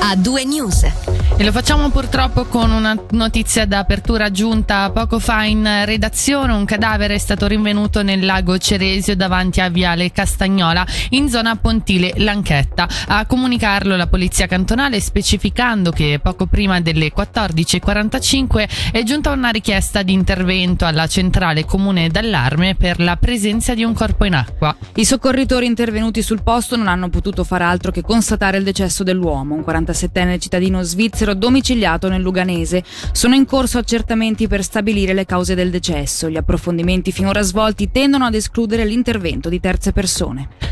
a due news. E lo facciamo purtroppo con una notizia d'apertura giunta poco fa in redazione. Un cadavere è stato rinvenuto nel lago Ceresio davanti a Viale Castagnola in zona Pontile Lanchetta. A comunicarlo la polizia cantonale specificando che poco prima delle 14.45 è giunta una richiesta di intervento alla centrale comune d'allarme per la presenza di un corpo in acqua. I soccorritori intervenuti sul posto non hanno potuto far altro che constatare il decesso dell'uomo, un 47enne cittadino svizzero domiciliato nel Luganese. Sono in corso accertamenti per stabilire le cause del decesso. Gli approfondimenti finora svolti tendono ad escludere l'intervento di terze persone.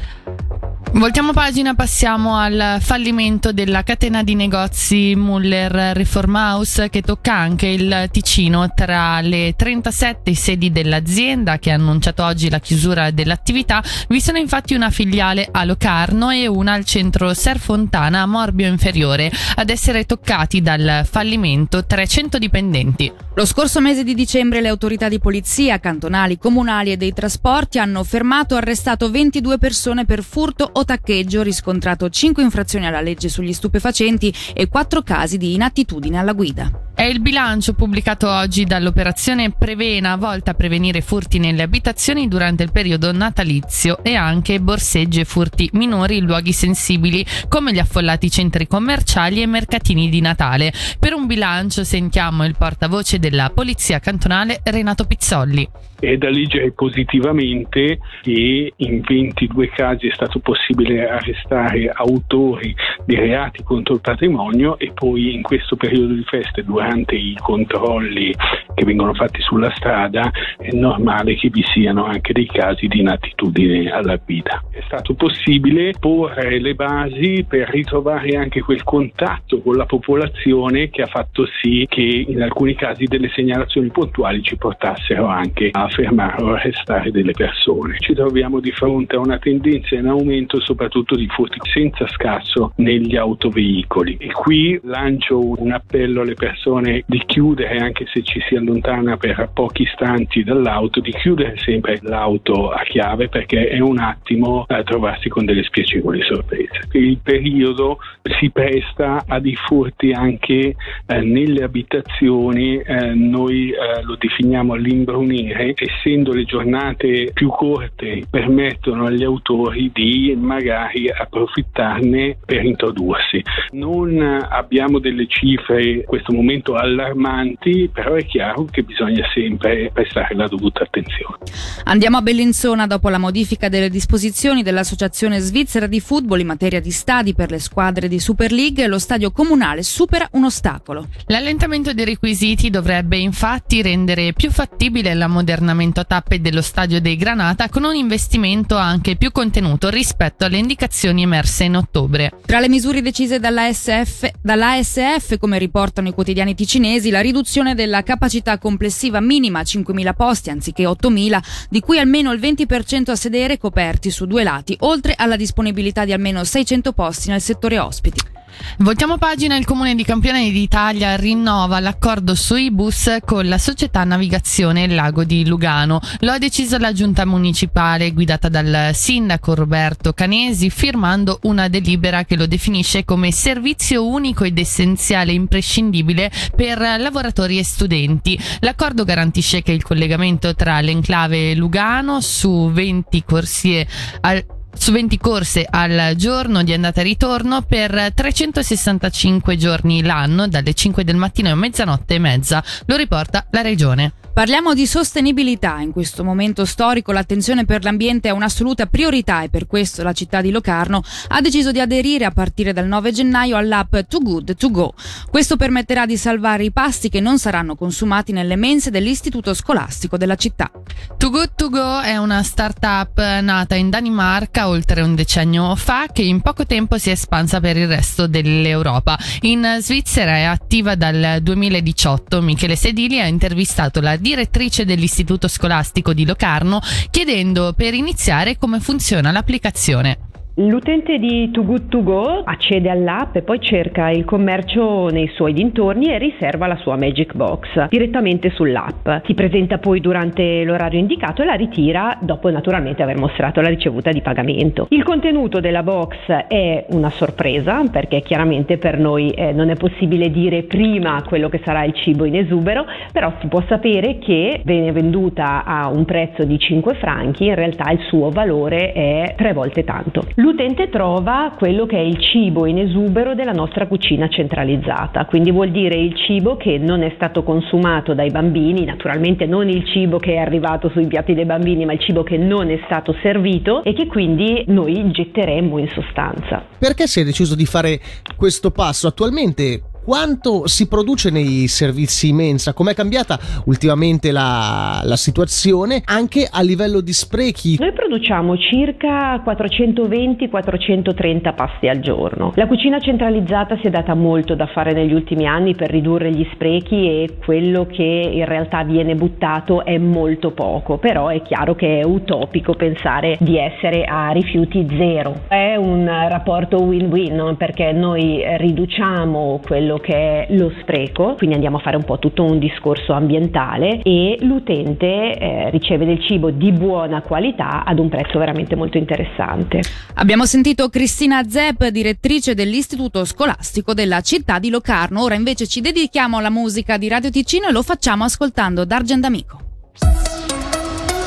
Voltiamo pagina, passiamo al fallimento della catena di negozi Muller Reform House che tocca anche il Ticino. Tra le 37 sedi dell'azienda che ha annunciato oggi la chiusura dell'attività vi sono infatti una filiale a Locarno e una al centro Serfontana a Morbio Inferiore. Ad essere toccati dal fallimento 300 dipendenti. Lo scorso mese di dicembre le autorità di polizia, cantonali, comunali e dei trasporti hanno fermato e arrestato 22 persone per furto o taccheggio, riscontrato 5 infrazioni alla legge sugli stupefacenti e 4 casi di inattitudine alla guida. È il bilancio pubblicato oggi dall'operazione Prevena volta a prevenire furti nelle abitazioni durante il periodo natalizio e anche borseggi e furti minori in luoghi sensibili come gli affollati centri commerciali e mercatini di Natale. Per un bilancio sentiamo il portavoce della Polizia Cantonale Renato Pizzolli. È da leggere positivamente che in 22 casi è stato possibile arrestare autori di reati contro il patrimonio e poi in questo periodo di feste durante i controlli che vengono fatti sulla strada è normale che vi siano anche dei casi di inattitudine alla guida. È stato possibile porre le basi per ritrovare anche quel contatto con la popolazione che ha fatto sì che in alcuni casi delle segnalazioni puntuali ci portassero anche a fermare o arrestare delle persone. Ci troviamo di fronte a una tendenza in aumento soprattutto di furti senza scasso negli autoveicoli e qui lancio un appello alle persone di chiudere anche se ci si allontana per pochi istanti dall'auto, di chiudere sempre l'auto a chiave perché è un attimo a trovarsi con delle spiacevoli sorprese. Il periodo si presta a dei furti anche eh, nelle abitazioni, eh, noi eh, lo definiamo all'imbrunire essendo le giornate più corte permettono agli autori di magari approfittarne per introdursi. Non abbiamo delle cifre in questo momento allarmanti, però è chiaro che bisogna sempre prestare la dovuta attenzione. Andiamo a Bellinzona dopo la modifica delle disposizioni dell'Associazione Svizzera di Football in materia di stadi per le squadre di Super League, lo stadio comunale supera un ostacolo. L'allentamento dei requisiti dovrebbe infatti rendere più fattibile l'ammodernamento a tappe dello stadio dei Granata con un investimento anche più contenuto rispetto alle indicazioni emerse in ottobre. Tra le misure decise dall'ASF, dall'ASF come riportano i quotidiani ticinesi, la riduzione della capacità complessiva minima a 5.000 posti anziché 8.000, di cui almeno il 20% a sedere coperti su due lati, oltre alla disponibilità di almeno 600 posti nel settore ospiti. Voltiamo pagina, il Comune di Campione d'Italia rinnova l'accordo sui bus con la società Navigazione Lago di Lugano. Lo ha deciso la giunta municipale guidata dal sindaco Roberto Canesi firmando una delibera che lo definisce come servizio unico ed essenziale imprescindibile per lavoratori e studenti. L'accordo garantisce che il collegamento tra l'enclave Lugano su 20 corsie al su 20 corse al giorno di andata e ritorno per 365 giorni l'anno, dalle 5 del mattino a mezzanotte e mezza. Lo riporta la regione. Parliamo di sostenibilità. In questo momento storico l'attenzione per l'ambiente è un'assoluta priorità e per questo la città di Locarno ha deciso di aderire a partire dal 9 gennaio all'app Too Good To Go. Questo permetterà di salvare i pasti che non saranno consumati nelle mense dell'istituto scolastico della città. Too Good To Go è una start-up nata in Danimarca oltre un decennio fa che in poco tempo si è espansa per il resto dell'Europa. In Svizzera è attiva dal 2018. Michele Sedili ha intervistato la direttrice dell'Istituto Scolastico di Locarno chiedendo per iniziare come funziona l'applicazione. L'utente di Too Good To Go accede all'app e poi cerca il commercio nei suoi dintorni e riserva la sua Magic Box direttamente sull'app. Si presenta poi durante l'orario indicato e la ritira dopo naturalmente aver mostrato la ricevuta di pagamento. Il contenuto della box è una sorpresa perché chiaramente per noi eh, non è possibile dire prima quello che sarà il cibo in esubero, però si può sapere che viene venduta a un prezzo di 5 franchi, in realtà il suo valore è tre volte tanto l'utente trova quello che è il cibo in esubero della nostra cucina centralizzata, quindi vuol dire il cibo che non è stato consumato dai bambini, naturalmente non il cibo che è arrivato sui piatti dei bambini, ma il cibo che non è stato servito e che quindi noi getteremmo in sostanza. Perché si è deciso di fare questo passo? Attualmente quanto si produce nei servizi mensa, com'è cambiata ultimamente la, la, situazione anche a livello di sprechi. Noi produciamo circa 420-430 pasti al giorno. La cucina centralizzata si è data molto da fare negli ultimi anni per ridurre gli sprechi e quello che in realtà viene buttato è molto poco, però è chiaro che è utopico pensare di essere a rifiuti zero. È un rapporto win-win perché noi riduciamo quello che è lo spreco, quindi andiamo a fare un po' tutto un discorso ambientale e l'utente eh, riceve del cibo di buona qualità ad un prezzo veramente molto interessante. Abbiamo sentito Cristina Zepp, direttrice dell'Istituto Scolastico della città di Locarno. Ora invece ci dedichiamo alla musica di Radio Ticino e lo facciamo ascoltando D'Argent Amico.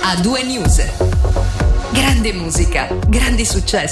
A due news. Grande musica, grandi successi.